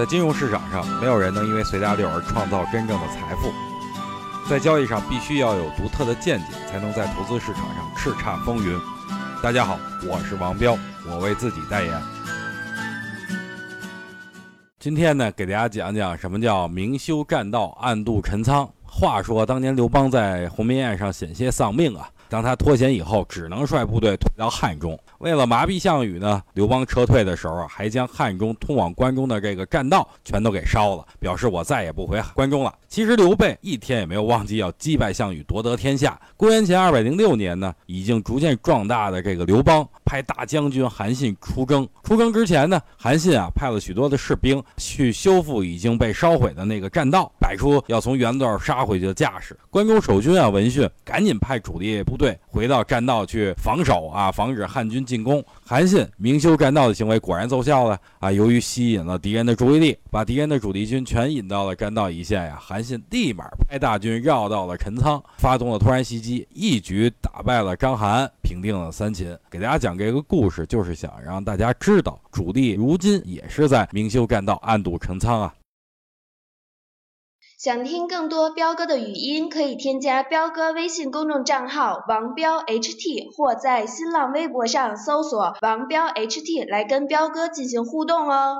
在金融市场上，没有人能因为随大流而创造真正的财富。在交易上，必须要有独特的见解，才能在投资市场上叱咤风云。大家好，我是王彪，我为自己代言。今天呢，给大家讲讲什么叫明修栈道，暗度陈仓。话说当年刘邦在鸿门宴上险些丧命啊。当他脱险以后，只能率部队退到汉中。为了麻痹项羽呢，刘邦撤退的时候，还将汉中通往关中的这个栈道全都给烧了，表示我再也不回关中了。其实刘备一天也没有忘记要击败项羽，夺得天下。公元前二百零六年呢，已经逐渐壮大的这个刘邦派大将军韩信出征。出征之前呢，韩信啊派了许多的士兵去修复已经被烧毁的那个栈道，摆出要从原道杀回去的架势。关中守军啊闻讯，赶紧派主力部。队回到栈道去防守啊，防止汉军进攻。韩信明修栈道的行为果然奏效了啊！由于吸引了敌人的注意力，把敌人的主力军全引到了栈道一线呀。韩信立马派大军绕到了陈仓，发动了突然袭击，一举打败了章邯，平定了三秦。给大家讲这个故事，就是想让大家知道，主力如今也是在明修栈道，暗度陈仓啊。想听更多彪哥的语音，可以添加彪哥微信公众账号王彪 HT，或在新浪微博上搜索王彪 HT 来跟彪哥进行互动哦。